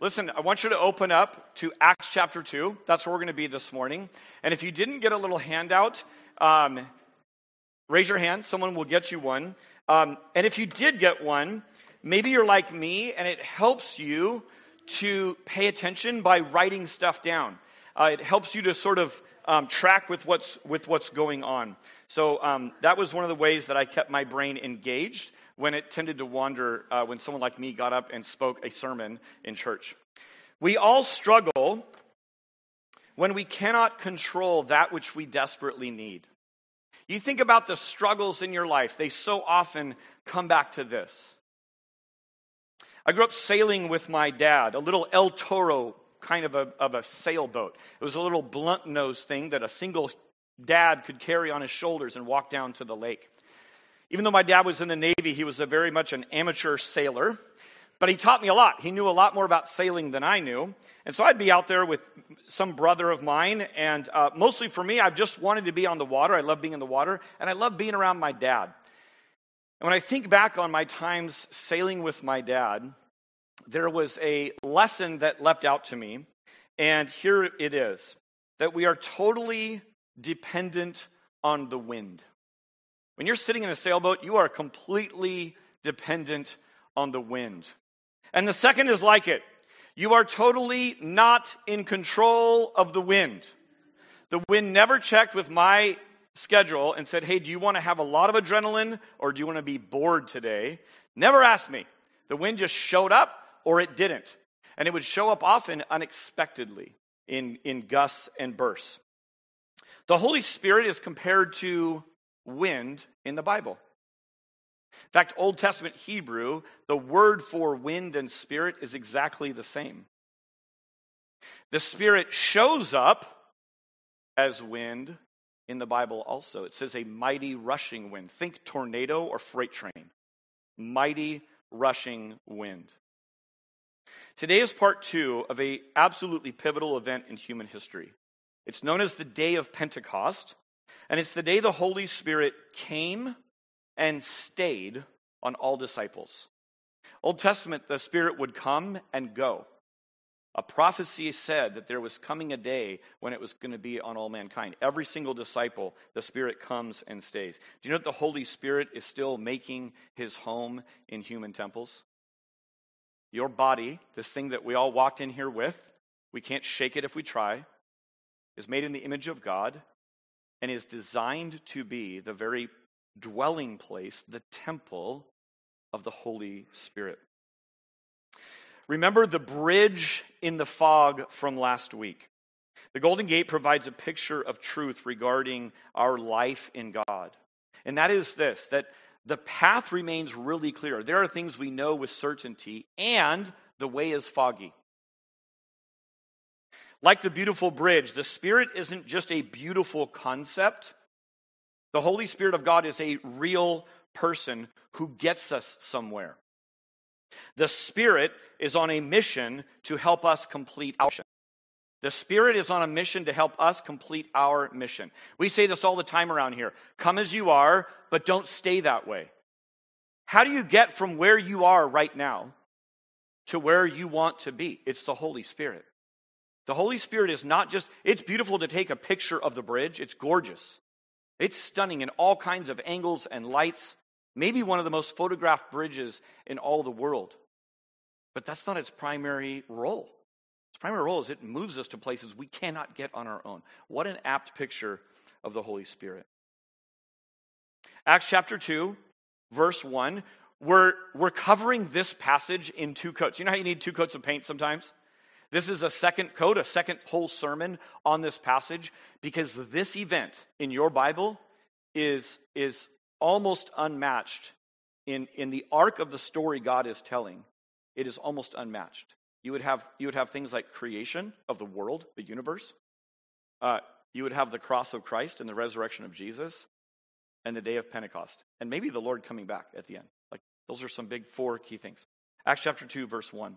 Listen, I want you to open up to Acts chapter 2. That's where we're going to be this morning. And if you didn't get a little handout, um, raise your hand. Someone will get you one. Um, and if you did get one, maybe you're like me and it helps you to pay attention by writing stuff down. Uh, it helps you to sort of um, track with what's, with what's going on. So um, that was one of the ways that I kept my brain engaged when it tended to wander uh, when someone like me got up and spoke a sermon in church. We all struggle when we cannot control that which we desperately need. You think about the struggles in your life, they so often come back to this. I grew up sailing with my dad, a little El Toro kind of a, of a sailboat. It was a little blunt nose thing that a single dad could carry on his shoulders and walk down to the lake. Even though my dad was in the Navy, he was a very much an amateur sailor. But he taught me a lot. He knew a lot more about sailing than I knew. And so I'd be out there with some brother of mine. And uh, mostly for me, I just wanted to be on the water. I love being in the water. And I love being around my dad. And when I think back on my times sailing with my dad, there was a lesson that leapt out to me. And here it is that we are totally dependent on the wind. When you're sitting in a sailboat, you are completely dependent on the wind. And the second is like it. You are totally not in control of the wind. The wind never checked with my schedule and said, Hey, do you want to have a lot of adrenaline or do you want to be bored today? Never asked me. The wind just showed up or it didn't. And it would show up often unexpectedly in, in gusts and bursts. The Holy Spirit is compared to wind in the Bible. In fact, Old Testament Hebrew, the word for wind and spirit is exactly the same. The Spirit shows up as wind in the Bible also. It says a mighty rushing wind. Think tornado or freight train. Mighty rushing wind. Today is part two of a absolutely pivotal event in human history. It's known as the day of Pentecost, and it's the day the Holy Spirit came and stayed on all disciples. Old Testament, the Spirit would come and go. A prophecy said that there was coming a day when it was going to be on all mankind. Every single disciple, the Spirit comes and stays. Do you know that the Holy Spirit is still making his home in human temples? Your body, this thing that we all walked in here with, we can't shake it if we try, is made in the image of God and is designed to be the very dwelling place, the temple of the Holy Spirit. Remember the bridge in the fog from last week. The Golden Gate provides a picture of truth regarding our life in God. And that is this that the path remains really clear. There are things we know with certainty, and the way is foggy. Like the beautiful bridge, the Spirit isn't just a beautiful concept, the Holy Spirit of God is a real person who gets us somewhere. The Spirit is on a mission to help us complete our mission. The Spirit is on a mission to help us complete our mission. We say this all the time around here come as you are, but don't stay that way. How do you get from where you are right now to where you want to be? It's the Holy Spirit. The Holy Spirit is not just, it's beautiful to take a picture of the bridge, it's gorgeous. It's stunning in all kinds of angles and lights. Maybe one of the most photographed bridges in all the world. But that's not its primary role. Its primary role is it moves us to places we cannot get on our own. What an apt picture of the Holy Spirit. Acts chapter 2, verse 1. We're, we're covering this passage in two coats. You know how you need two coats of paint sometimes? This is a second coat, a second whole sermon on this passage, because this event in your Bible is, is almost unmatched in, in the arc of the story God is telling. It is almost unmatched. You would have, you would have things like creation of the world, the universe. Uh, you would have the cross of Christ and the resurrection of Jesus and the day of Pentecost. And maybe the Lord coming back at the end. Like, those are some big four key things. Acts chapter 2, verse 1.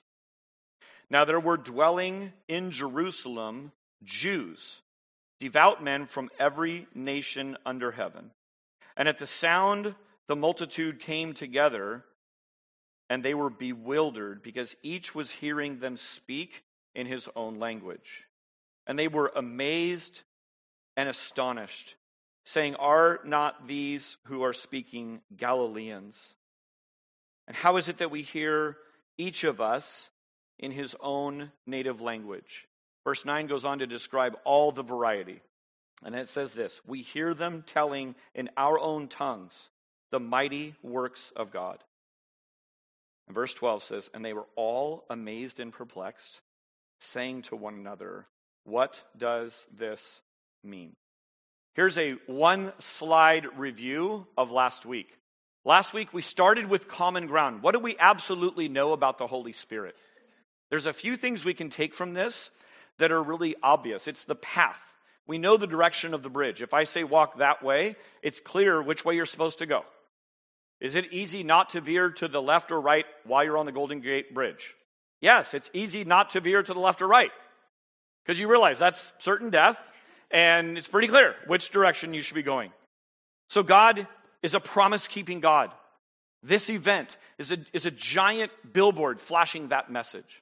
Now there were dwelling in Jerusalem Jews, devout men from every nation under heaven. And at the sound, the multitude came together, and they were bewildered because each was hearing them speak in his own language. And they were amazed and astonished, saying, Are not these who are speaking Galileans? And how is it that we hear each of us in his own native language? Verse 9 goes on to describe all the variety. And it says this We hear them telling in our own tongues the mighty works of God. And verse 12 says, And they were all amazed and perplexed, saying to one another, What does this mean? Here's a one slide review of last week. Last week we started with common ground. What do we absolutely know about the Holy Spirit? There's a few things we can take from this that are really obvious. It's the path. We know the direction of the bridge. If I say walk that way, it's clear which way you're supposed to go. Is it easy not to veer to the left or right while you're on the Golden Gate Bridge? Yes, it's easy not to veer to the left or right because you realize that's certain death and it's pretty clear which direction you should be going. So God is a promise keeping God. This event is a, is a giant billboard flashing that message.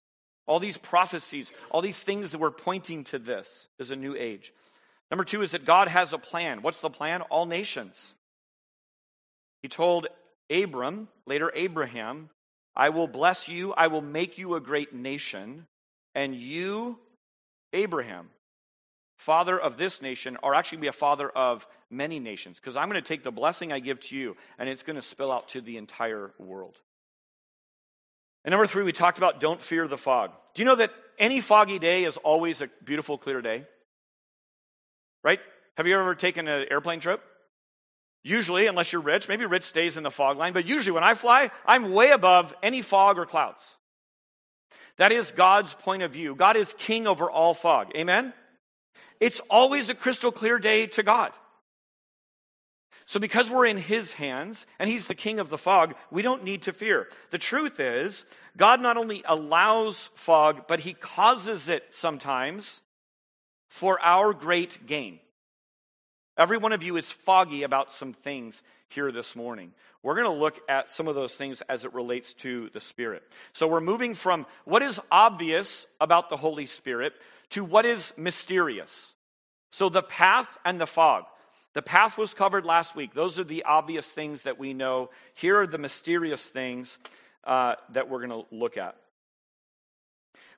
All these prophecies, all these things that were pointing to this is a new age. Number two is that God has a plan. What's the plan? All nations. He told Abram, later Abraham, I will bless you, I will make you a great nation, and you, Abraham, father of this nation, are actually going to be a father of many nations, because I'm going to take the blessing I give to you, and it's going to spill out to the entire world. And number three, we talked about don't fear the fog. Do you know that any foggy day is always a beautiful, clear day? Right? Have you ever taken an airplane trip? Usually, unless you're rich, maybe rich stays in the fog line, but usually when I fly, I'm way above any fog or clouds. That is God's point of view. God is king over all fog. Amen? It's always a crystal clear day to God. So, because we're in His hands and He's the king of the fog, we don't need to fear. The truth is, God not only allows fog, but He causes it sometimes for our great gain. Every one of you is foggy about some things here this morning. We're going to look at some of those things as it relates to the Spirit. So we're moving from what is obvious about the Holy Spirit to what is mysterious. So the path and the fog. The path was covered last week. Those are the obvious things that we know. Here are the mysterious things uh, that we're going to look at.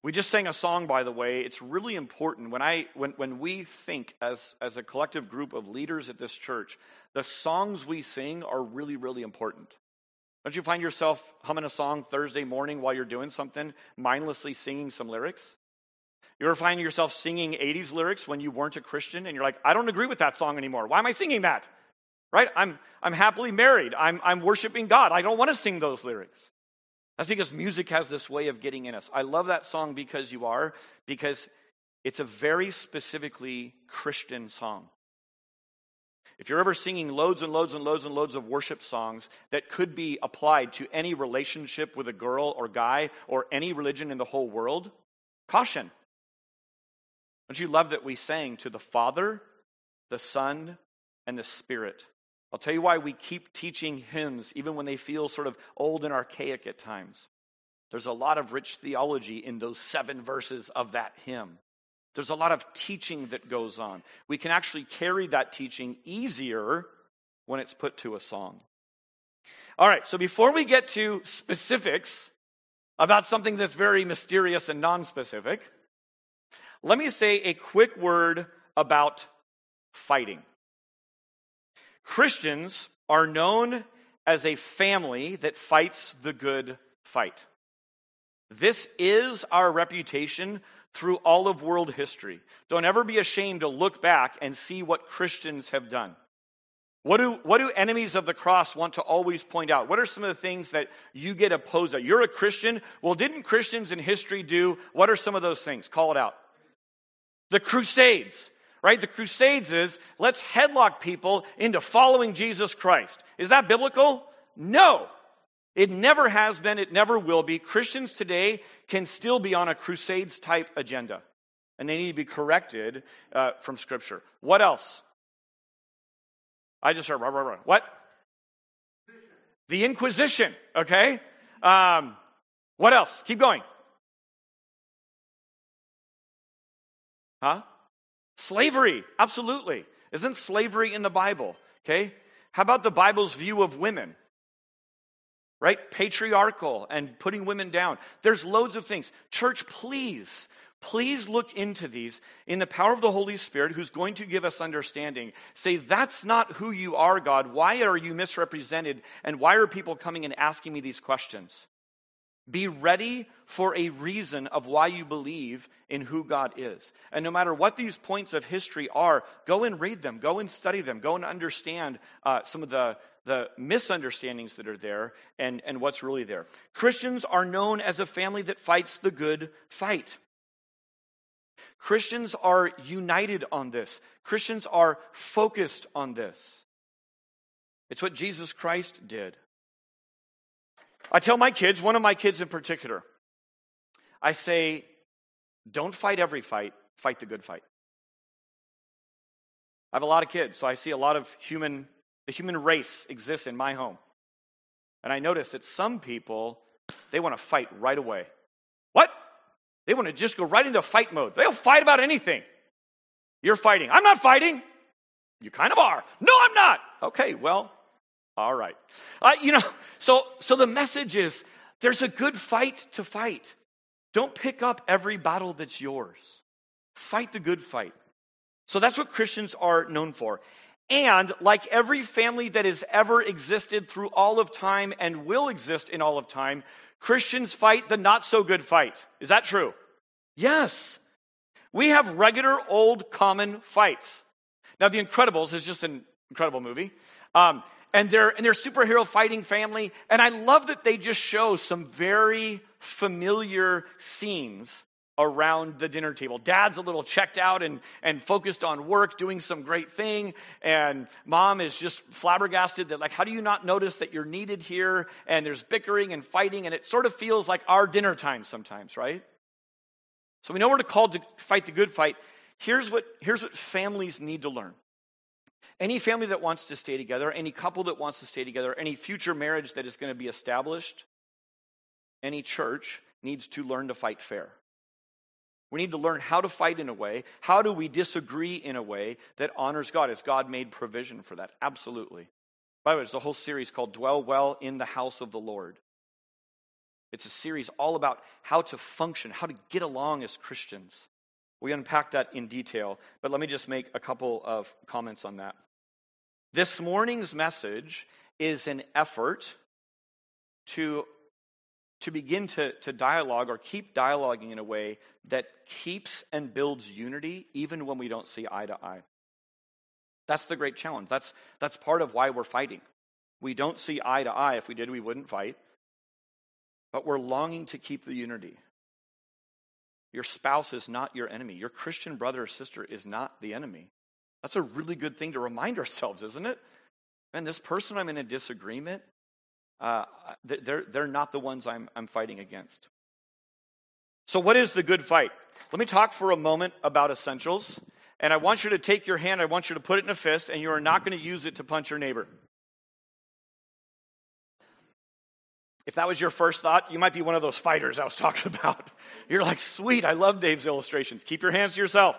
We just sang a song, by the way. It's really important when I when when we think as as a collective group of leaders at this church, the songs we sing are really really important. Don't you find yourself humming a song Thursday morning while you're doing something, mindlessly singing some lyrics? You ever find yourself singing 80s lyrics when you weren't a Christian and you're like, I don't agree with that song anymore. Why am I singing that? Right? I'm, I'm happily married. I'm, I'm worshiping God. I don't want to sing those lyrics. That's because music has this way of getting in us. I love that song because you are, because it's a very specifically Christian song. If you're ever singing loads and loads and loads and loads of worship songs that could be applied to any relationship with a girl or guy or any religion in the whole world, caution. Don't you love that we sang to the Father, the Son, and the Spirit? I'll tell you why we keep teaching hymns, even when they feel sort of old and archaic at times. There's a lot of rich theology in those seven verses of that hymn. There's a lot of teaching that goes on. We can actually carry that teaching easier when it's put to a song. All right, so before we get to specifics about something that's very mysterious and non specific, let me say a quick word about fighting. Christians are known as a family that fights the good fight. This is our reputation through all of world history. Don't ever be ashamed to look back and see what Christians have done. What do, what do enemies of the cross want to always point out? What are some of the things that you get opposed at? You're a Christian. Well, didn't Christians in history do? What are some of those things? Call it out. The Crusades, right? The Crusades is let's headlock people into following Jesus Christ. Is that biblical? No. It never has been, it never will be. Christians today can still be on a Crusades type agenda, and they need to be corrected uh, from Scripture. What else? I just heard, rah, rah, rah. what? The Inquisition, okay? Um, what else? Keep going. Huh? Slavery, absolutely. Isn't slavery in the Bible? Okay? How about the Bible's view of women? Right? Patriarchal and putting women down. There's loads of things. Church, please Please look into these in the power of the Holy Spirit who's going to give us understanding. Say, that's not who you are, God. Why are you misrepresented? And why are people coming and asking me these questions? Be ready for a reason of why you believe in who God is. And no matter what these points of history are, go and read them, go and study them, go and understand uh, some of the, the misunderstandings that are there and, and what's really there. Christians are known as a family that fights the good fight. Christians are united on this. Christians are focused on this. It's what Jesus Christ did. I tell my kids, one of my kids in particular, I say, don't fight every fight, fight the good fight. I have a lot of kids, so I see a lot of human, the human race exists in my home. And I notice that some people, they want to fight right away. What? They want to just go right into fight mode. They'll fight about anything. You're fighting. I'm not fighting. You kind of are. No, I'm not. Okay, well, all right. Uh, you know, so so the message is there's a good fight to fight. Don't pick up every battle that's yours. Fight the good fight. So that's what Christians are known for. And like every family that has ever existed through all of time and will exist in all of time, Christians fight the not so good fight. Is that true? Yes. We have regular old common fights. Now, The Incredibles is just an incredible movie. Um, and they're and they're superhero fighting family. And I love that they just show some very familiar scenes around the dinner table. Dad's a little checked out and, and focused on work, doing some great thing. And mom is just flabbergasted that, like, how do you not notice that you're needed here? And there's bickering and fighting. And it sort of feels like our dinner time sometimes, right? So we know we're called to fight the good fight. Here's what, here's what families need to learn. Any family that wants to stay together, any couple that wants to stay together, any future marriage that is going to be established, any church needs to learn to fight fair. We need to learn how to fight in a way. How do we disagree in a way that honors God? Has God made provision for that? Absolutely. By the way, there's a whole series called Dwell Well in the House of the Lord. It's a series all about how to function, how to get along as Christians. We unpack that in detail, but let me just make a couple of comments on that. This morning's message is an effort to to begin to, to dialogue or keep dialoguing in a way that keeps and builds unity even when we don't see eye to eye. That's the great challenge. That's, that's part of why we're fighting. We don't see eye to eye. If we did, we wouldn't fight. But we're longing to keep the unity. Your spouse is not your enemy. Your Christian brother or sister is not the enemy. That's a really good thing to remind ourselves, isn't it? Man, this person I'm in a disagreement, uh, they're, they're not the ones I'm, I'm fighting against. So, what is the good fight? Let me talk for a moment about essentials. And I want you to take your hand, I want you to put it in a fist, and you are not going to use it to punch your neighbor. If that was your first thought, you might be one of those fighters I was talking about. You're like, sweet, I love Dave's illustrations. Keep your hands to yourself.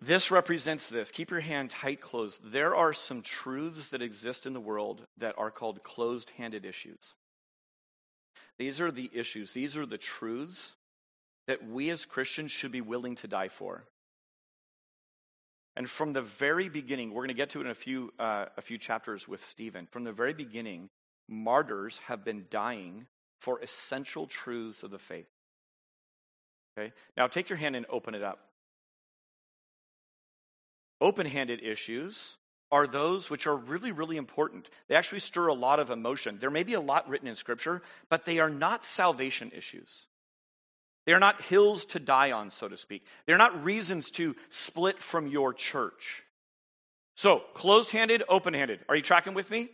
This represents this. Keep your hand tight closed. There are some truths that exist in the world that are called closed handed issues. These are the issues, these are the truths that we as Christians should be willing to die for. And from the very beginning, we're going to get to it in a few, uh, a few chapters with Stephen. From the very beginning, martyrs have been dying for essential truths of the faith. Okay? Now take your hand and open it up. Open handed issues are those which are really, really important. They actually stir a lot of emotion. There may be a lot written in Scripture, but they are not salvation issues. They are not hills to die on, so to speak. They're not reasons to split from your church. So, closed handed, open handed. Are you tracking with me?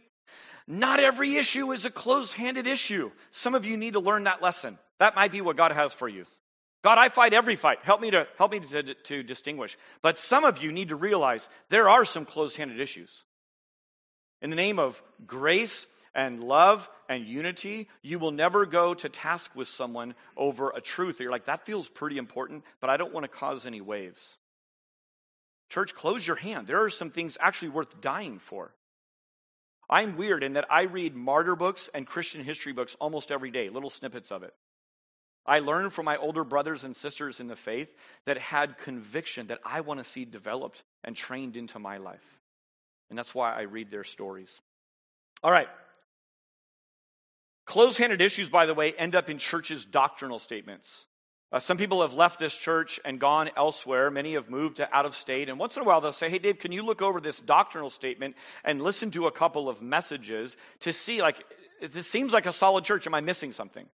Not every issue is a closed handed issue. Some of you need to learn that lesson. That might be what God has for you. God, I fight every fight. Help me to help me to, to distinguish. But some of you need to realize there are some closed-handed issues. In the name of grace and love and unity, you will never go to task with someone over a truth. You're like, that feels pretty important, but I don't want to cause any waves. Church, close your hand. There are some things actually worth dying for. I'm weird in that I read martyr books and Christian history books almost every day, little snippets of it. I learned from my older brothers and sisters in the faith that had conviction that I want to see developed and trained into my life. And that's why I read their stories. All right. Close handed issues, by the way, end up in churches' doctrinal statements. Uh, some people have left this church and gone elsewhere. Many have moved to out of state. And once in a while, they'll say, Hey, Dave, can you look over this doctrinal statement and listen to a couple of messages to see, like, this seems like a solid church. Am I missing something?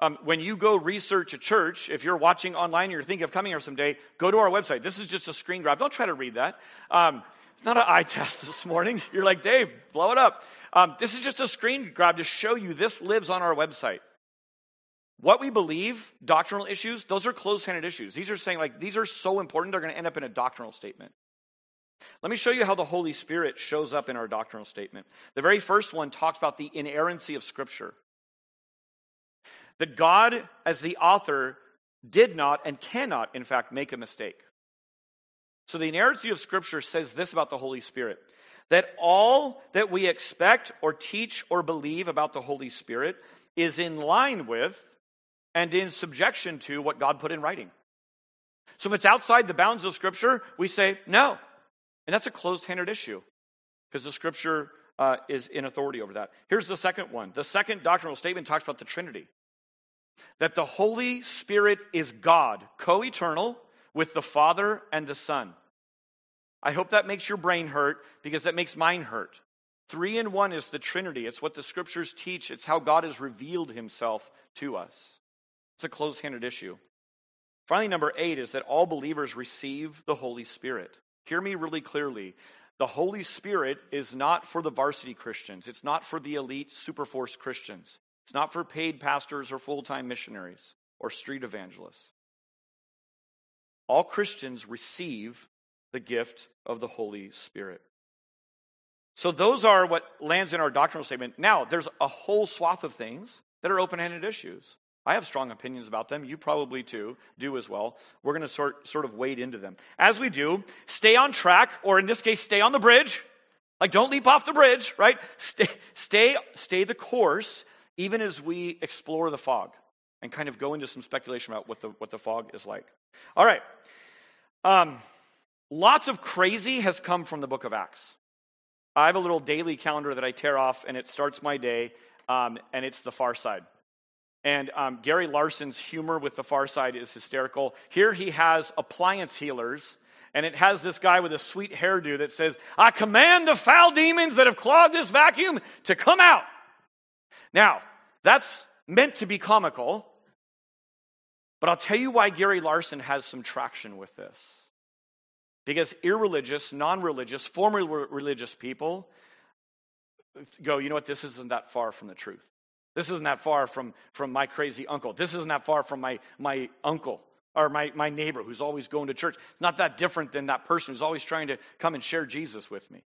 Um, when you go research a church, if you're watching online and you're thinking of coming here someday, go to our website. This is just a screen grab. Don't try to read that. Um, it's not an eye test this morning. You're like, Dave, blow it up. Um, this is just a screen grab to show you this lives on our website. What we believe, doctrinal issues, those are close handed issues. These are saying, like, these are so important, they're going to end up in a doctrinal statement. Let me show you how the Holy Spirit shows up in our doctrinal statement. The very first one talks about the inerrancy of Scripture that God, as the author, did not and cannot, in fact, make a mistake. So the inerrancy of Scripture says this about the Holy Spirit that all that we expect or teach or believe about the Holy Spirit is in line with and in subjection to what God put in writing. So if it's outside the bounds of Scripture, we say no. And that's a closed handed issue because the Scripture uh, is in authority over that. Here's the second one the second doctrinal statement talks about the Trinity that the Holy Spirit is God, co eternal with the Father and the Son. I hope that makes your brain hurt because that makes mine hurt. Three in one is the Trinity. It's what the scriptures teach, it's how God has revealed himself to us. It's a closed handed issue. Finally, number eight is that all believers receive the Holy Spirit. Hear me really clearly. The Holy Spirit is not for the varsity Christians. It's not for the elite superforce Christians. It's not for paid pastors or full time missionaries or street evangelists. All Christians receive the gift of the Holy Spirit. So, those are what lands in our doctrinal statement. Now, there's a whole swath of things that are open handed issues. I have strong opinions about them. You probably too do as well. We're going to sort, sort of wade into them. As we do, stay on track, or in this case, stay on the bridge. Like, don't leap off the bridge, right? Stay, stay, stay the course even as we explore the fog and kind of go into some speculation about what the, what the fog is like. All right. Um, lots of crazy has come from the book of Acts. I have a little daily calendar that I tear off, and it starts my day, um, and it's the far side. And um, Gary Larson's humor with the far side is hysterical. Here he has appliance healers, and it has this guy with a sweet hairdo that says, I command the foul demons that have clogged this vacuum to come out. Now, that's meant to be comical, but I'll tell you why Gary Larson has some traction with this. Because irreligious, non religious, formerly religious people go, you know what, this isn't that far from the truth. This isn't that far from, from my crazy uncle. This isn't that far from my, my uncle or my, my neighbor who's always going to church. It's not that different than that person who's always trying to come and share Jesus with me.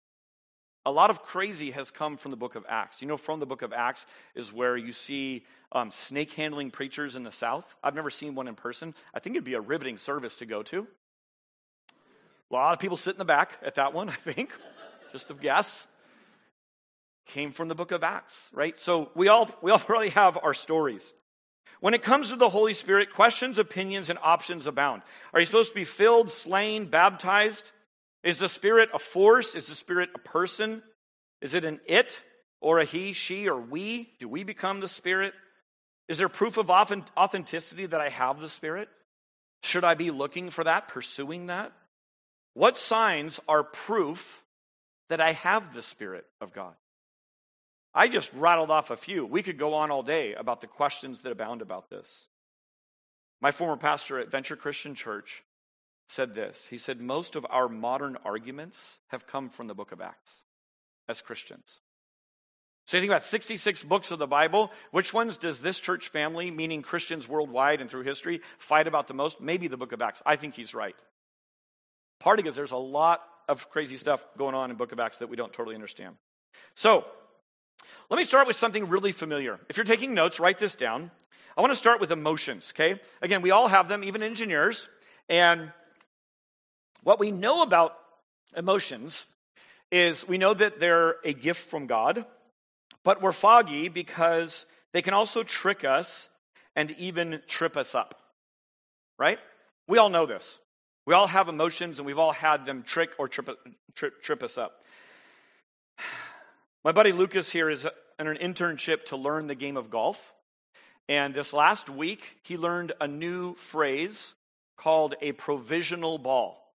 A lot of crazy has come from the book of Acts. You know, from the book of Acts is where you see um, snake handling preachers in the South. I've never seen one in person. I think it'd be a riveting service to go to. A lot of people sit in the back at that one, I think. Just a guess. Came from the book of Acts, right? So we all we all probably have our stories. When it comes to the Holy Spirit, questions, opinions, and options abound. Are you supposed to be filled, slain, baptized? Is the Spirit a force? Is the Spirit a person? Is it an it or a he, she, or we? Do we become the Spirit? Is there proof of authenticity that I have the Spirit? Should I be looking for that, pursuing that? What signs are proof that I have the Spirit of God? I just rattled off a few. We could go on all day about the questions that abound about this. My former pastor at Venture Christian Church said this. He said, Most of our modern arguments have come from the book of Acts as Christians. So you think about 66 books of the Bible. Which ones does this church family, meaning Christians worldwide and through history, fight about the most? Maybe the book of Acts. I think he's right. Part because there's a lot of crazy stuff going on in book of Acts that we don't totally understand. So let me start with something really familiar. If you're taking notes, write this down. I want to start with emotions, okay? Again, we all have them, even engineers. And what we know about emotions is we know that they're a gift from God. But we're foggy because they can also trick us and even trip us up. Right? We all know this. We all have emotions and we've all had them trick or trip, trip, trip us up. My buddy Lucas here is uh, in an internship to learn the game of golf. And this last week, he learned a new phrase called a provisional ball.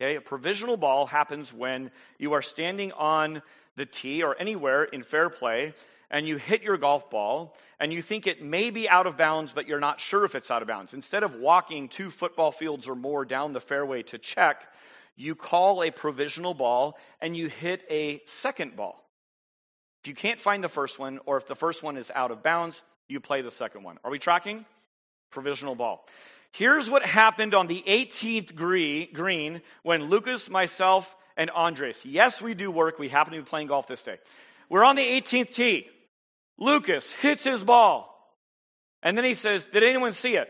Okay, a provisional ball happens when you are standing on the tee or anywhere in fair play and you hit your golf ball and you think it may be out of bounds, but you're not sure if it's out of bounds. Instead of walking two football fields or more down the fairway to check, you call a provisional ball and you hit a second ball. If you can't find the first one, or if the first one is out of bounds, you play the second one. Are we tracking? Provisional ball. Here's what happened on the 18th green when Lucas, myself, and Andres. Yes, we do work. We happen to be playing golf this day. We're on the 18th tee. Lucas hits his ball. And then he says, Did anyone see it?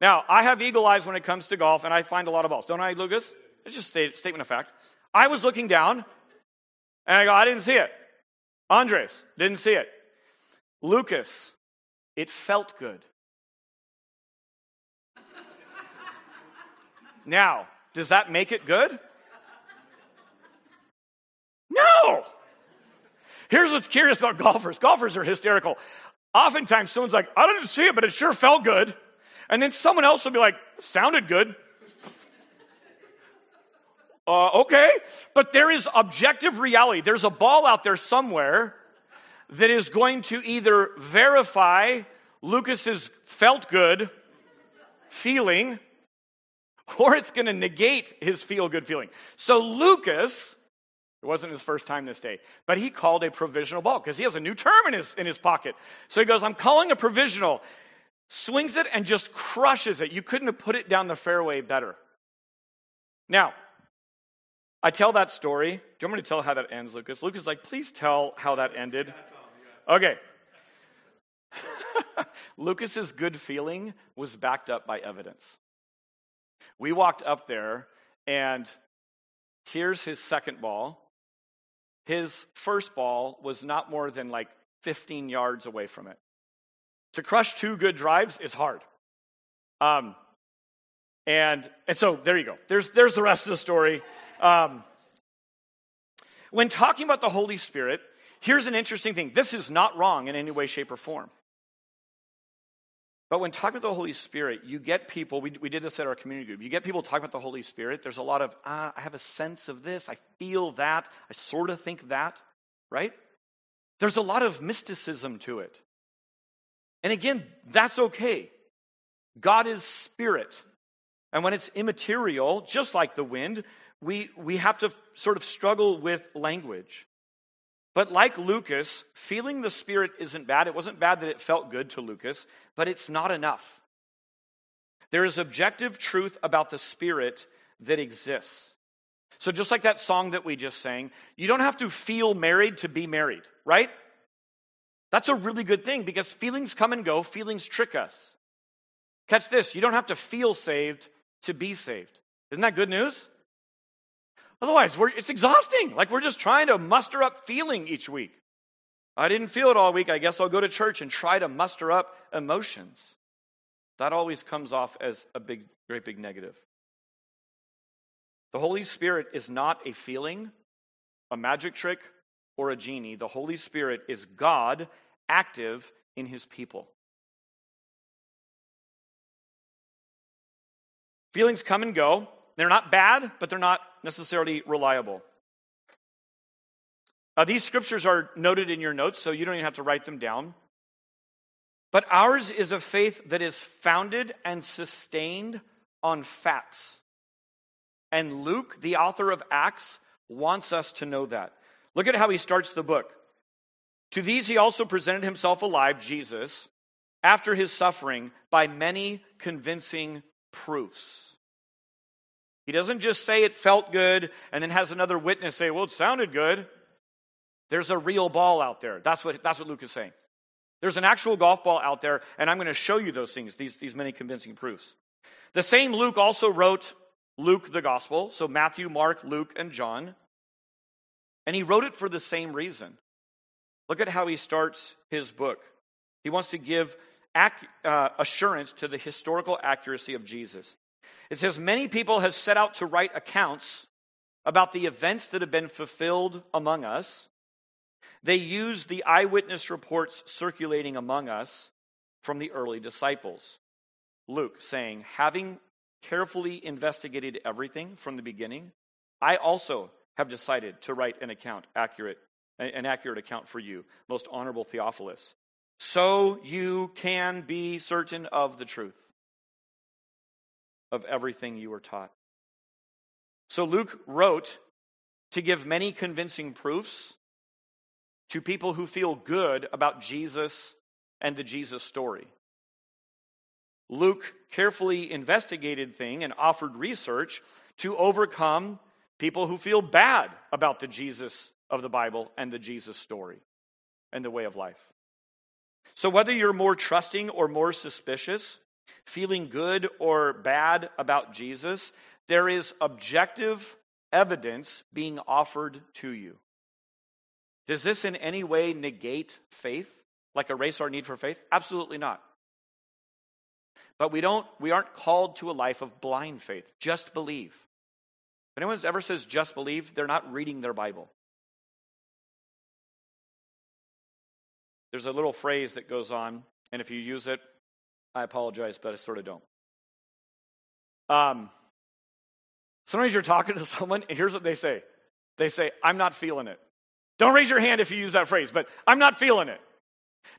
Now, I have eagle eyes when it comes to golf, and I find a lot of balls. Don't I, Lucas? It's just a statement of fact. I was looking down, and I go, I didn't see it. Andres, didn't see it. Lucas, it felt good. now, does that make it good? No! Here's what's curious about golfers golfers are hysterical. Oftentimes, someone's like, I didn't see it, but it sure felt good. And then someone else will be like, sounded good. Uh, okay. But there is objective reality. There's a ball out there somewhere that is going to either verify Lucas's felt good feeling or it's going to negate his feel good feeling. So Lucas it wasn't his first time this day, but he called a provisional ball because he has a new term in his, in his pocket. So he goes, I'm calling a provisional, swings it and just crushes it. You couldn't have put it down the fairway better. Now, I tell that story. Do you want me to tell how that ends, Lucas? Lucas is like, please tell how that ended. Okay. Lucas's good feeling was backed up by evidence. We walked up there, and here's his second ball his first ball was not more than like 15 yards away from it. To crush two good drives is hard. Um, and, and so there you go. There's, there's the rest of the story. Um, when talking about the Holy Spirit, here's an interesting thing. This is not wrong in any way, shape, or form. But when talking about the Holy Spirit, you get people, we, we did this at our community group, you get people talking about the Holy Spirit. There's a lot of, ah, I have a sense of this, I feel that, I sort of think that, right? There's a lot of mysticism to it. And again, that's okay. God is spirit. And when it's immaterial, just like the wind, we, we have to sort of struggle with language. But like Lucas, feeling the Spirit isn't bad. It wasn't bad that it felt good to Lucas, but it's not enough. There is objective truth about the Spirit that exists. So, just like that song that we just sang, you don't have to feel married to be married, right? That's a really good thing because feelings come and go, feelings trick us. Catch this you don't have to feel saved to be saved. Isn't that good news? Otherwise, it's exhausting. Like we're just trying to muster up feeling each week. I didn't feel it all week. I guess I'll go to church and try to muster up emotions. That always comes off as a big, great big negative. The Holy Spirit is not a feeling, a magic trick, or a genie. The Holy Spirit is God active in his people. Feelings come and go. They're not bad, but they're not necessarily reliable. Uh, these scriptures are noted in your notes, so you don't even have to write them down. But ours is a faith that is founded and sustained on facts. And Luke, the author of Acts, wants us to know that. Look at how he starts the book. To these he also presented himself alive, Jesus, after his suffering, by many convincing proofs. He doesn't just say it felt good and then has another witness say, well, it sounded good. There's a real ball out there. That's what, that's what Luke is saying. There's an actual golf ball out there, and I'm going to show you those things, these, these many convincing proofs. The same Luke also wrote Luke the Gospel, so Matthew, Mark, Luke, and John. And he wrote it for the same reason. Look at how he starts his book. He wants to give ac- uh, assurance to the historical accuracy of Jesus. It says, Many people have set out to write accounts about the events that have been fulfilled among us they used the eyewitness reports circulating among us from the early disciples. Luke saying, having carefully investigated everything from the beginning, I also have decided to write an account accurate an accurate account for you, most honorable Theophilus, so you can be certain of the truth of everything you were taught. So Luke wrote to give many convincing proofs to people who feel good about Jesus and the Jesus story. Luke carefully investigated thing and offered research to overcome people who feel bad about the Jesus of the Bible and the Jesus story and the way of life. So whether you're more trusting or more suspicious, feeling good or bad about Jesus, there is objective evidence being offered to you. Does this in any way negate faith, like erase our need for faith? Absolutely not. But we don't we aren't called to a life of blind faith. Just believe. If anyone ever says just believe, they're not reading their Bible. There's a little phrase that goes on, and if you use it, I apologize, but I sort of don't. Um, sometimes you're talking to someone, and here's what they say they say, I'm not feeling it. Don't raise your hand if you use that phrase, but I'm not feeling it.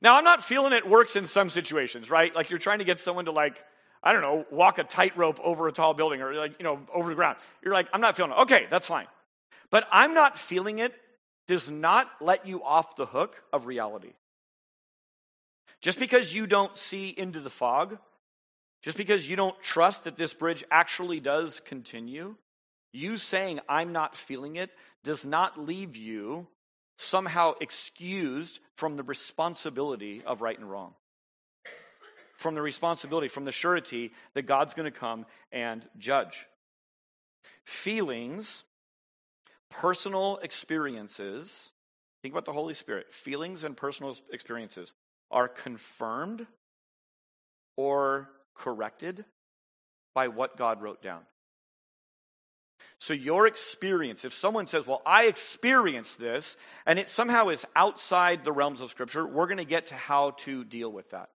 Now, I'm not feeling it works in some situations, right? Like you're trying to get someone to like, I don't know, walk a tightrope over a tall building or like, you know, over the ground. You're like, I'm not feeling it. Okay, that's fine. But I'm not feeling it does not let you off the hook of reality. Just because you don't see into the fog, just because you don't trust that this bridge actually does continue, you saying, I'm not feeling it, does not leave you somehow excused from the responsibility of right and wrong. From the responsibility, from the surety that God's going to come and judge. Feelings, personal experiences, think about the Holy Spirit. Feelings and personal experiences are confirmed or corrected by what God wrote down. So, your experience, if someone says, Well, I experienced this, and it somehow is outside the realms of Scripture, we're going to get to how to deal with that.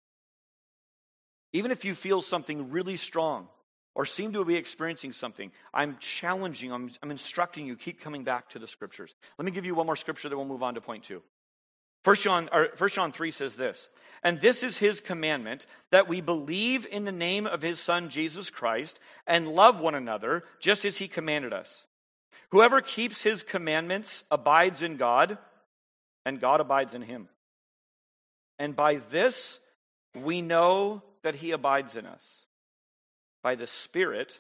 Even if you feel something really strong or seem to be experiencing something, I'm challenging, I'm, I'm instructing you, keep coming back to the Scriptures. Let me give you one more scripture, then we'll move on to point two. First John, or 1 John 3 says this, and this is his commandment that we believe in the name of his Son Jesus Christ and love one another just as he commanded us. Whoever keeps his commandments abides in God, and God abides in him. And by this we know that he abides in us, by the Spirit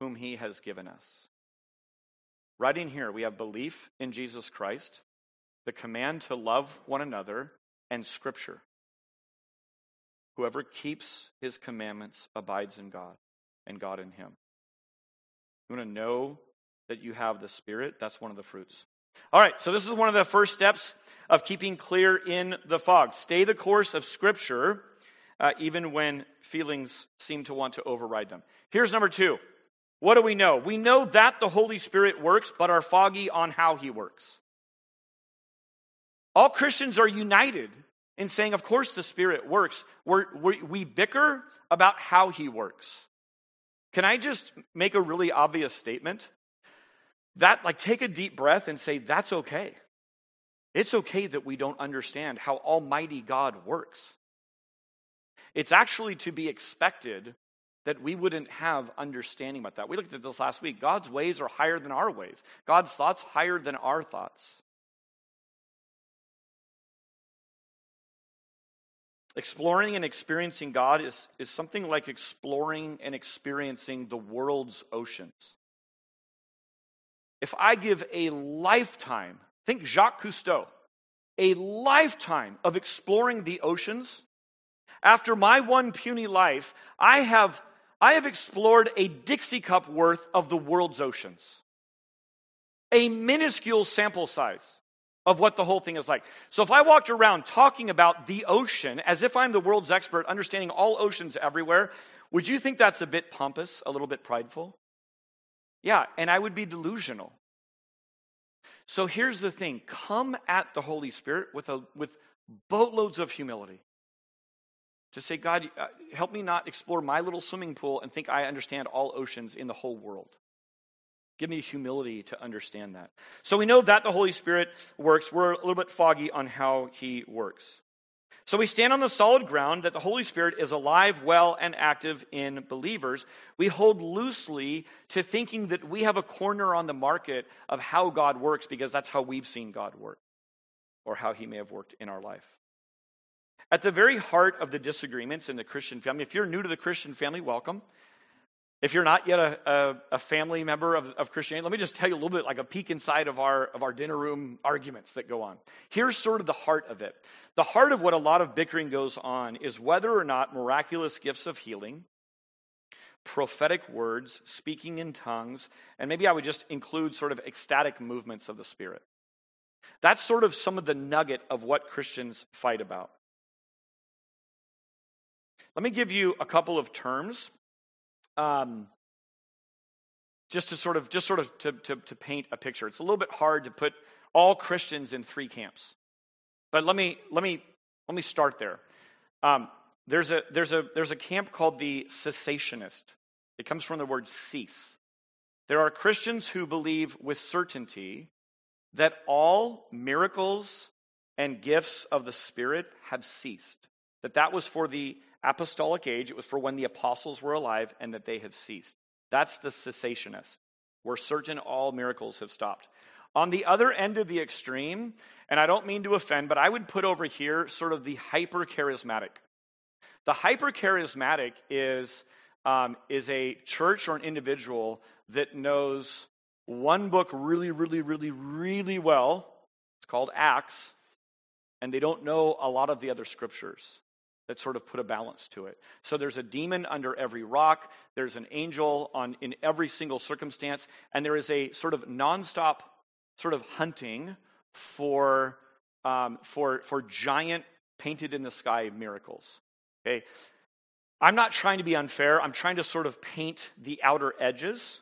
whom he has given us. Right in here, we have belief in Jesus Christ the command to love one another, and Scripture. Whoever keeps his commandments abides in God, and God in him. You want to know that you have the Spirit? That's one of the fruits. All right, so this is one of the first steps of keeping clear in the fog. Stay the course of Scripture, uh, even when feelings seem to want to override them. Here's number two. What do we know? We know that the Holy Spirit works, but are foggy on how he works. All Christians are united in saying, of course, the Spirit works. We're, we we bicker about how He works. Can I just make a really obvious statement? That, like, take a deep breath and say, that's okay. It's okay that we don't understand how Almighty God works. It's actually to be expected that we wouldn't have understanding about that. We looked at this last week. God's ways are higher than our ways, God's thoughts higher than our thoughts. Exploring and experiencing God is, is something like exploring and experiencing the world's oceans. If I give a lifetime, think Jacques Cousteau, a lifetime of exploring the oceans, after my one puny life, I have, I have explored a Dixie cup worth of the world's oceans. A minuscule sample size of what the whole thing is like. So if I walked around talking about the ocean as if I'm the world's expert, understanding all oceans everywhere, would you think that's a bit pompous, a little bit prideful? Yeah, and I would be delusional. So here's the thing come at the Holy Spirit with, a, with boatloads of humility. To say, God, uh, help me not explore my little swimming pool and think I understand all oceans in the whole world. Give me humility to understand that. So we know that the Holy Spirit works. We're a little bit foggy on how he works. So we stand on the solid ground that the Holy Spirit is alive, well, and active in believers. We hold loosely to thinking that we have a corner on the market of how God works because that's how we've seen God work or how he may have worked in our life. At the very heart of the disagreements in the Christian family, if you're new to the Christian family, welcome. If you're not yet a, a, a, family member of, of Christianity, let me just tell you a little bit like a peek inside of our, of our dinner room arguments that go on. Here's sort of the heart of it. The heart of what a lot of bickering goes on is whether or not miraculous gifts of healing, prophetic words, speaking in tongues, and maybe I would just include sort of ecstatic movements of the Spirit. That's sort of some of the nugget of what Christians fight about. Let me give you a couple of terms um, just to sort of just sort of to, to, to paint a picture. It's a little bit hard to put all Christians in three camps, but let me let me let me start there. Um, there's a there's a there's a camp called the cessationist. It comes from the word cease. There are Christians who believe with certainty that all miracles and gifts of the Spirit have ceased. That that was for the apostolic age, it was for when the apostles were alive and that they have ceased. That's the cessationist, where certain all miracles have stopped. On the other end of the extreme, and I don't mean to offend, but I would put over here sort of the hyper charismatic. The hyper charismatic is, um, is a church or an individual that knows one book really, really, really, really well. It's called Acts, and they don't know a lot of the other scriptures that sort of put a balance to it. So there's a demon under every rock, there's an angel on in every single circumstance, and there is a sort of nonstop sort of hunting for um, for for giant painted in the sky miracles. Okay. I'm not trying to be unfair. I'm trying to sort of paint the outer edges.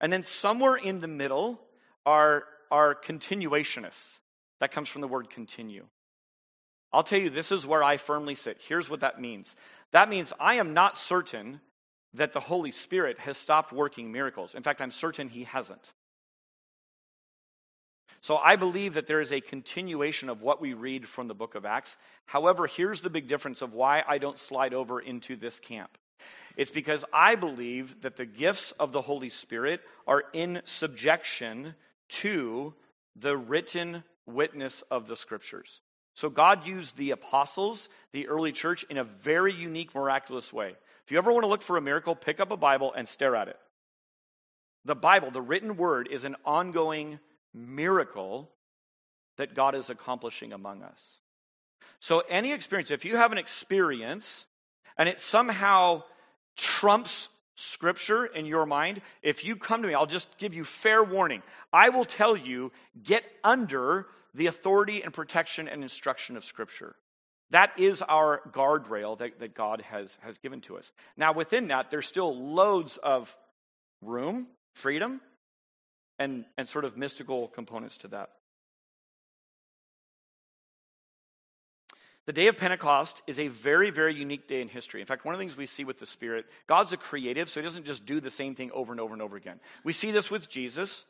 And then somewhere in the middle are, are continuationists. That comes from the word continue. I'll tell you, this is where I firmly sit. Here's what that means that means I am not certain that the Holy Spirit has stopped working miracles. In fact, I'm certain he hasn't. So I believe that there is a continuation of what we read from the book of Acts. However, here's the big difference of why I don't slide over into this camp. It's because I believe that the gifts of the Holy Spirit are in subjection to the written witness of the scriptures. So God used the apostles, the early church, in a very unique, miraculous way. If you ever want to look for a miracle, pick up a Bible and stare at it. The Bible, the written word, is an ongoing miracle that God is accomplishing among us. So, any experience, if you have an experience and it somehow trumps scripture in your mind, if you come to me, I'll just give you fair warning. I will tell you, get under the authority and protection and instruction of Scripture. That is our guardrail that, that God has, has given to us. Now, within that, there's still loads of room, freedom, and, and sort of mystical components to that. The day of Pentecost is a very, very unique day in history. In fact, one of the things we see with the Spirit, God's a creative, so He doesn't just do the same thing over and over and over again. We see this with Jesus,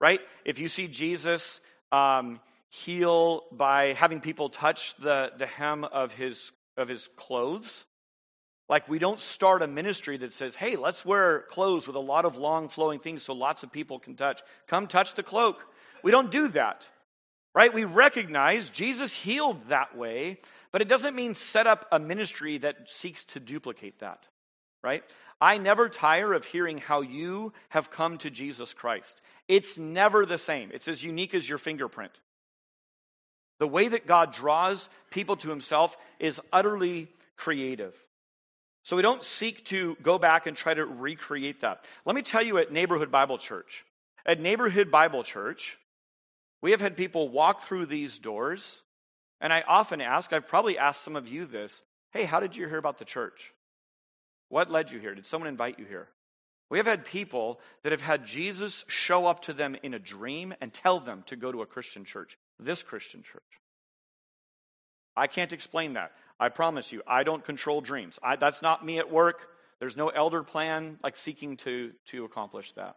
right? If you see Jesus um, heal by having people touch the, the hem of his, of his clothes, like we don't start a ministry that says, hey, let's wear clothes with a lot of long flowing things so lots of people can touch. Come touch the cloak. We don't do that right? We recognize Jesus healed that way, but it doesn't mean set up a ministry that seeks to duplicate that, right? I never tire of hearing how you have come to Jesus Christ. It's never the same, it's as unique as your fingerprint. The way that God draws people to himself is utterly creative. So we don't seek to go back and try to recreate that. Let me tell you at Neighborhood Bible Church. At Neighborhood Bible Church, we have had people walk through these doors, and I often ask, I've probably asked some of you this hey, how did you hear about the church? What led you here? Did someone invite you here? We have had people that have had Jesus show up to them in a dream and tell them to go to a Christian church, this Christian church. I can't explain that. I promise you, I don't control dreams. I, that's not me at work. There's no elder plan like seeking to, to accomplish that.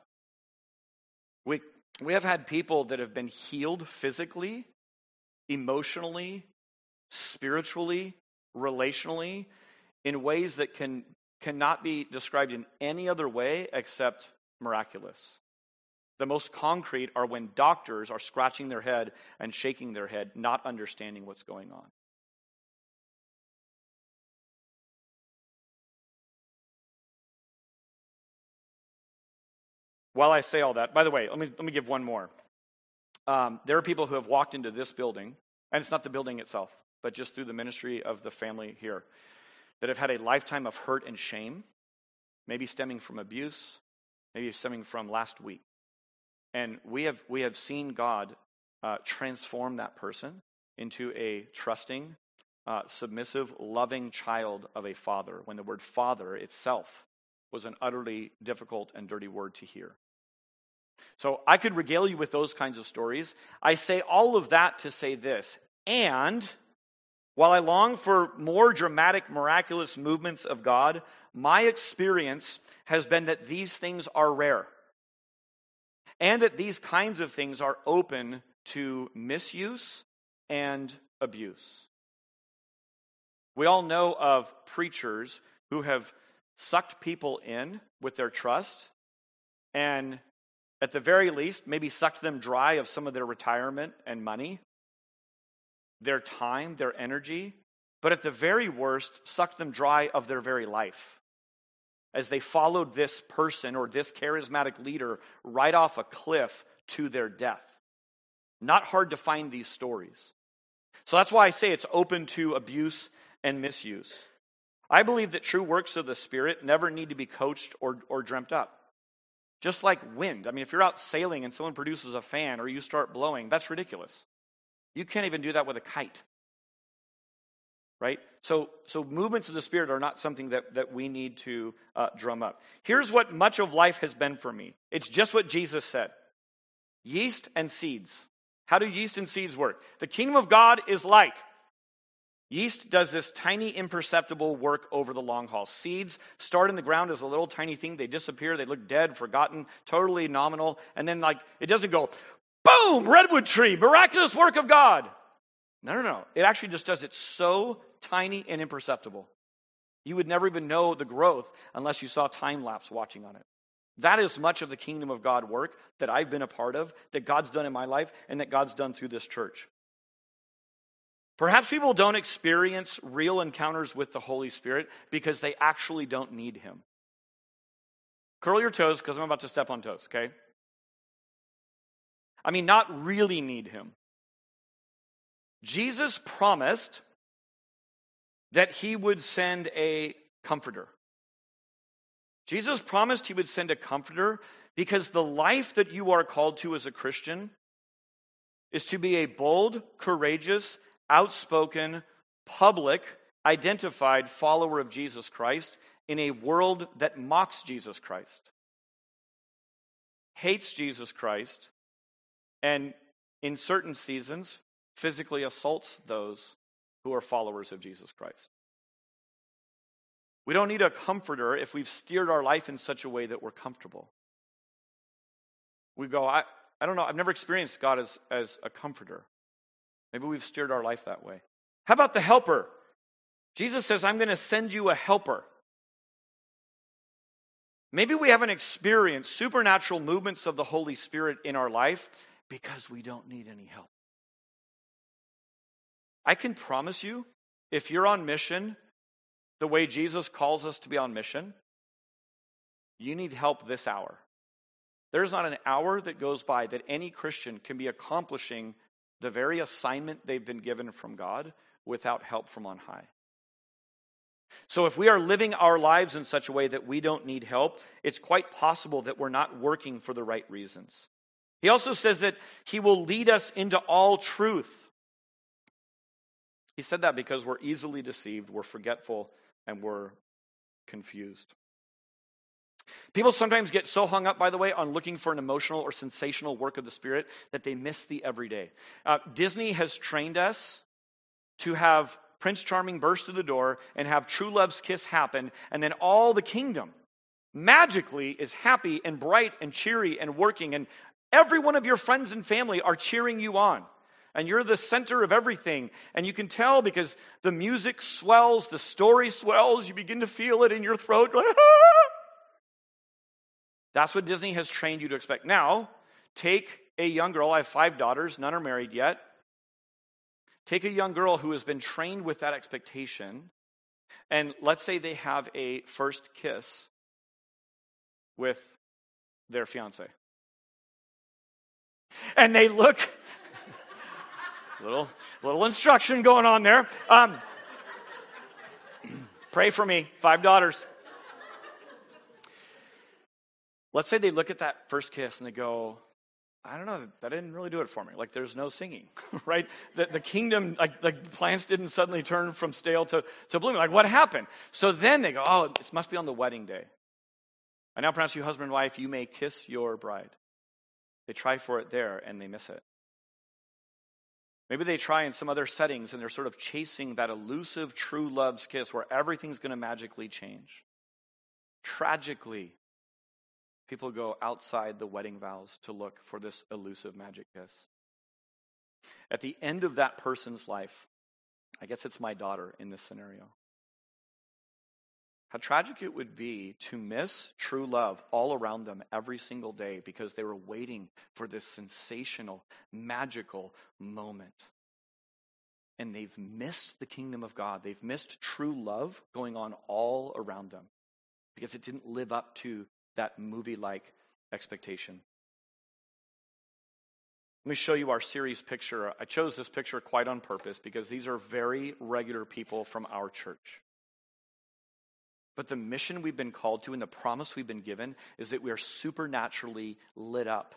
We, we have had people that have been healed physically, emotionally, spiritually, relationally, in ways that can, cannot be described in any other way except miraculous. The most concrete are when doctors are scratching their head and shaking their head, not understanding what's going on. While I say all that, by the way, let me, let me give one more. Um, there are people who have walked into this building, and it's not the building itself, but just through the ministry of the family here, that have had a lifetime of hurt and shame, maybe stemming from abuse, maybe stemming from last week. And we have, we have seen God uh, transform that person into a trusting, uh, submissive, loving child of a father, when the word father itself was an utterly difficult and dirty word to hear. So I could regale you with those kinds of stories. I say all of that to say this. And while I long for more dramatic, miraculous movements of God, my experience has been that these things are rare. And that these kinds of things are open to misuse and abuse. We all know of preachers who have sucked people in with their trust and at the very least, maybe sucked them dry of some of their retirement and money, their time, their energy, but at the very worst, sucked them dry of their very life as they followed this person or this charismatic leader right off a cliff to their death. Not hard to find these stories. So that's why I say it's open to abuse and misuse. I believe that true works of the Spirit never need to be coached or, or dreamt up. Just like wind. I mean, if you're out sailing and someone produces a fan or you start blowing, that's ridiculous. You can't even do that with a kite. Right? So, so movements of the Spirit are not something that, that we need to uh, drum up. Here's what much of life has been for me it's just what Jesus said yeast and seeds. How do yeast and seeds work? The kingdom of God is like Yeast does this tiny, imperceptible work over the long haul. Seeds start in the ground as a little tiny thing. They disappear. They look dead, forgotten, totally nominal. And then, like, it doesn't go, boom, redwood tree, miraculous work of God. No, no, no. It actually just does it so tiny and imperceptible. You would never even know the growth unless you saw time lapse watching on it. That is much of the kingdom of God work that I've been a part of, that God's done in my life, and that God's done through this church. Perhaps people don't experience real encounters with the Holy Spirit because they actually don't need Him. Curl your toes because I'm about to step on toes, okay? I mean, not really need Him. Jesus promised that He would send a comforter. Jesus promised He would send a comforter because the life that you are called to as a Christian is to be a bold, courageous, outspoken, public, identified follower of Jesus Christ in a world that mocks Jesus Christ, hates Jesus Christ, and in certain seasons physically assaults those who are followers of Jesus Christ. We don't need a comforter if we've steered our life in such a way that we're comfortable. We go, I, I don't know, I've never experienced God as, as a comforter. Maybe we've steered our life that way. How about the helper? Jesus says, I'm going to send you a helper. Maybe we haven't experienced supernatural movements of the Holy Spirit in our life because we don't need any help. I can promise you, if you're on mission the way Jesus calls us to be on mission, you need help this hour. There's not an hour that goes by that any Christian can be accomplishing the very assignment they've been given from God without help from on high. So, if we are living our lives in such a way that we don't need help, it's quite possible that we're not working for the right reasons. He also says that He will lead us into all truth. He said that because we're easily deceived, we're forgetful, and we're confused. People sometimes get so hung up, by the way, on looking for an emotional or sensational work of the Spirit that they miss the everyday. Uh, Disney has trained us to have Prince Charming burst through the door and have true love's kiss happen, and then all the kingdom magically is happy and bright and cheery and working, and every one of your friends and family are cheering you on. And you're the center of everything. And you can tell because the music swells, the story swells, you begin to feel it in your throat. That's what Disney has trained you to expect. Now, take a young girl. I have five daughters, none are married yet. Take a young girl who has been trained with that expectation, and let's say they have a first kiss with their fiance. And they look, little, little instruction going on there. Um, pray for me, five daughters. Let's say they look at that first kiss and they go, I don't know, that didn't really do it for me. Like, there's no singing, right? The, the kingdom, like, the plants didn't suddenly turn from stale to, to blooming. Like, what happened? So then they go, oh, it must be on the wedding day. I now pronounce you husband and wife, you may kiss your bride. They try for it there and they miss it. Maybe they try in some other settings and they're sort of chasing that elusive true love's kiss where everything's going to magically change. Tragically, People go outside the wedding vows to look for this elusive magic kiss. At the end of that person's life, I guess it's my daughter in this scenario. How tragic it would be to miss true love all around them every single day because they were waiting for this sensational, magical moment. And they've missed the kingdom of God. They've missed true love going on all around them because it didn't live up to that movie like expectation. Let me show you our series picture. I chose this picture quite on purpose because these are very regular people from our church. But the mission we've been called to and the promise we've been given is that we are supernaturally lit up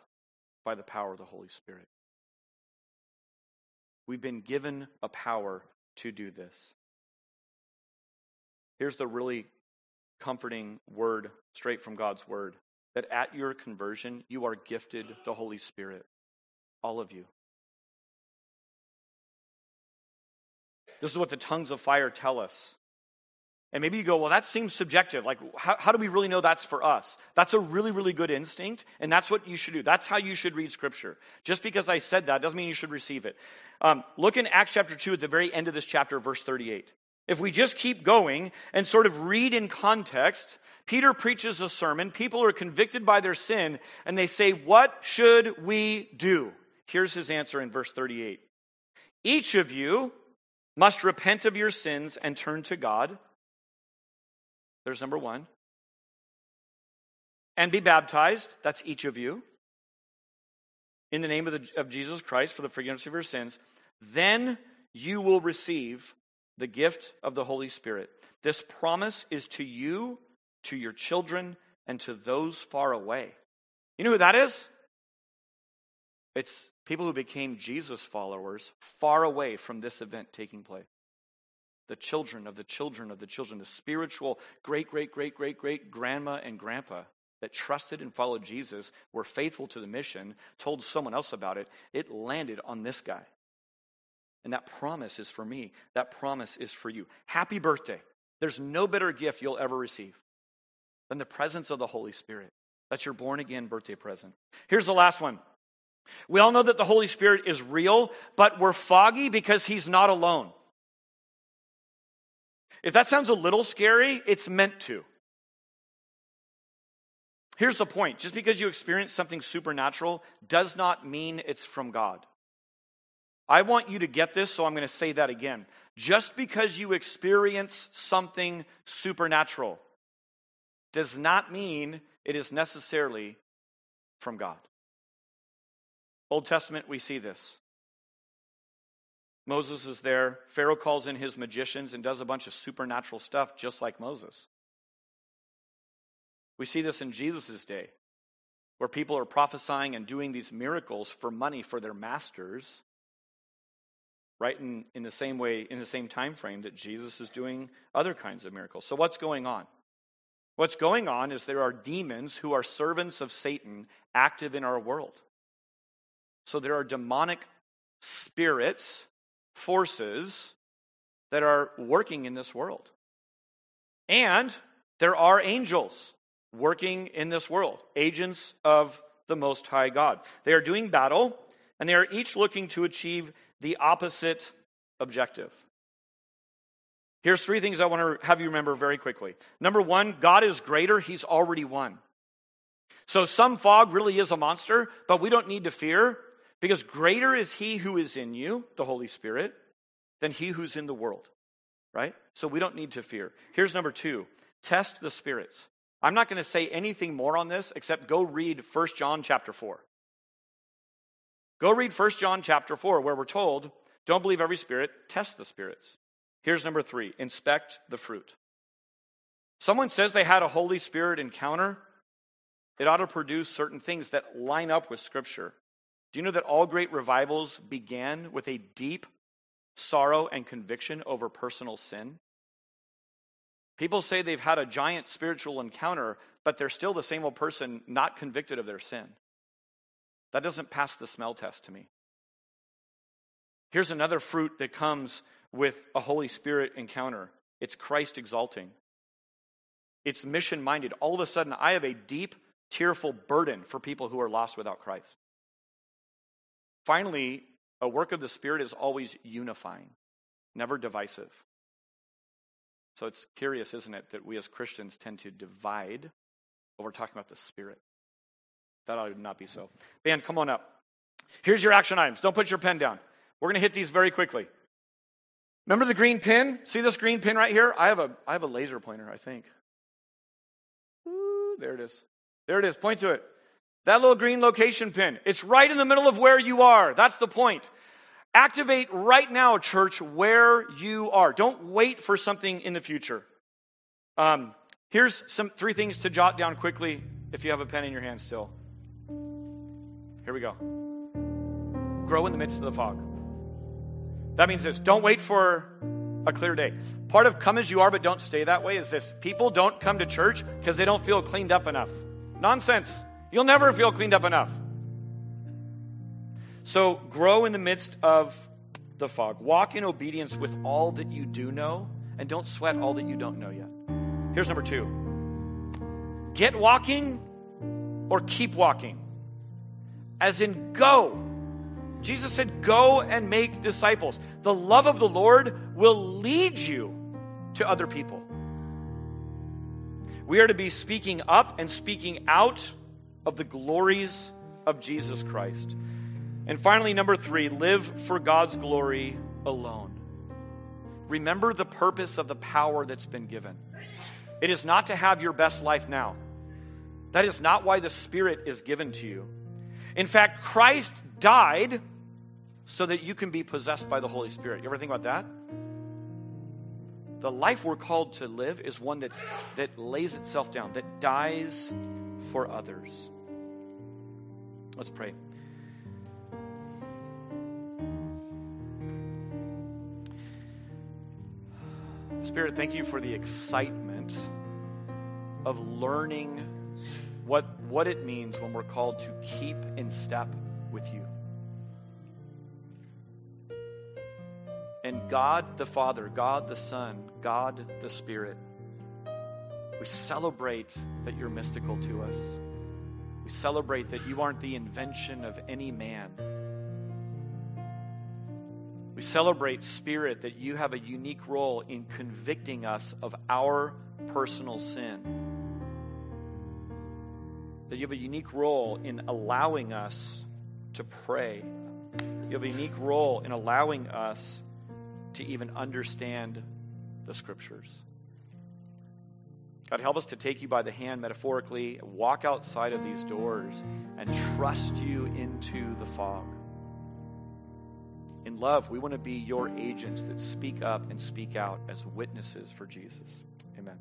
by the power of the Holy Spirit. We've been given a power to do this. Here's the really comforting word straight from God's word that at your conversion, you are gifted the Holy Spirit. All of you. This is what the tongues of fire tell us. And maybe you go, well, that seems subjective. Like, how, how, do we really know that's for us? That's a really, really good instinct, and that's what you should do. That's how you should read Scripture. Just because I said that doesn't mean you should receive it. Um, look in Acts chapter 2 at the very end of this chapter, verse 38. If we just keep going and sort of read in context, Peter preaches a sermon. People are convicted by their sin and they say, What should we do? Here's his answer in verse 38 Each of you must repent of your sins and turn to God. There's number one. And be baptized. That's each of you. In the name of, the, of Jesus Christ for the forgiveness of your sins. Then you will receive the gift of the Holy Spirit. This promise is to you, to your children, and to those far away. You know who that is? It's people who became Jesus followers far away from this event taking place. The children of the children of the children, the spiritual great, great, great, great, great grandma and grandpa that trusted and followed Jesus, were faithful to the mission, told someone else about it, it landed on this guy. And that promise is for me. That promise is for you. Happy birthday. There's no better gift you'll ever receive than the presence of the Holy Spirit. That's your born again birthday present. Here's the last one. We all know that the Holy Spirit is real, but we're foggy because he's not alone. If that sounds a little scary, it's meant to. Here's the point just because you experience something supernatural does not mean it's from God. I want you to get this, so I'm going to say that again. Just because you experience something supernatural does not mean it is necessarily from God. Old Testament, we see this. Moses is there. Pharaoh calls in his magicians and does a bunch of supernatural stuff just like Moses. We see this in Jesus' day, where people are prophesying and doing these miracles for money for their masters, right in, in the same way, in the same time frame that Jesus is doing other kinds of miracles. So, what's going on? What's going on is there are demons who are servants of Satan active in our world. So, there are demonic spirits, forces that are working in this world. And there are angels working in this world, agents of the Most High God. They are doing battle, and they are each looking to achieve the opposite objective. Here's three things I want to have you remember very quickly. Number one, God is greater, He's already won. So some fog really is a monster, but we don't need to fear because greater is He who is in you, the Holy Spirit, than He who's in the world, right? So we don't need to fear. Here's number two test the spirits. I'm not going to say anything more on this except go read 1 John chapter 4. Go read 1 John chapter 4, where we're told, don't believe every spirit, test the spirits. Here's number three inspect the fruit. Someone says they had a Holy Spirit encounter, it ought to produce certain things that line up with Scripture. Do you know that all great revivals began with a deep sorrow and conviction over personal sin? People say they've had a giant spiritual encounter, but they're still the same old person, not convicted of their sin. That doesn't pass the smell test to me. Here's another fruit that comes with a Holy Spirit encounter it's Christ exalting, it's mission minded. All of a sudden, I have a deep, tearful burden for people who are lost without Christ. Finally, a work of the Spirit is always unifying, never divisive. So it's curious, isn't it, that we as Christians tend to divide when we're talking about the Spirit. That ought not be so. Band, come on up. Here's your action items. Don't put your pen down. We're going to hit these very quickly. Remember the green pin? See this green pin right here? I have a, I have a laser pointer, I think. Ooh, there it is. There it is. Point to it. That little green location pin. It's right in the middle of where you are. That's the point. Activate right now, church, where you are. Don't wait for something in the future. Um, here's some three things to jot down quickly if you have a pen in your hand still. Here we go. Grow in the midst of the fog. That means this don't wait for a clear day. Part of come as you are, but don't stay that way is this people don't come to church because they don't feel cleaned up enough. Nonsense. You'll never feel cleaned up enough. So grow in the midst of the fog. Walk in obedience with all that you do know, and don't sweat all that you don't know yet. Here's number two get walking or keep walking. As in, go. Jesus said, Go and make disciples. The love of the Lord will lead you to other people. We are to be speaking up and speaking out of the glories of Jesus Christ. And finally, number three, live for God's glory alone. Remember the purpose of the power that's been given. It is not to have your best life now. That is not why the Spirit is given to you. In fact, Christ died so that you can be possessed by the Holy Spirit. You ever think about that? The life we're called to live is one that's, that lays itself down, that dies for others. Let's pray. Spirit, thank you for the excitement of learning what, what it means when we're called to keep in step with you. And God the Father, God the Son, God the Spirit. We celebrate that you're mystical to us. We celebrate that you aren't the invention of any man. We celebrate, Spirit, that you have a unique role in convicting us of our personal sin. That you have a unique role in allowing us to pray. You have a unique role in allowing us to even understand the scriptures. God, help us to take you by the hand metaphorically, walk outside of these doors, and trust you into the fog. In love, we want to be your agents that speak up and speak out as witnesses for Jesus. Amen.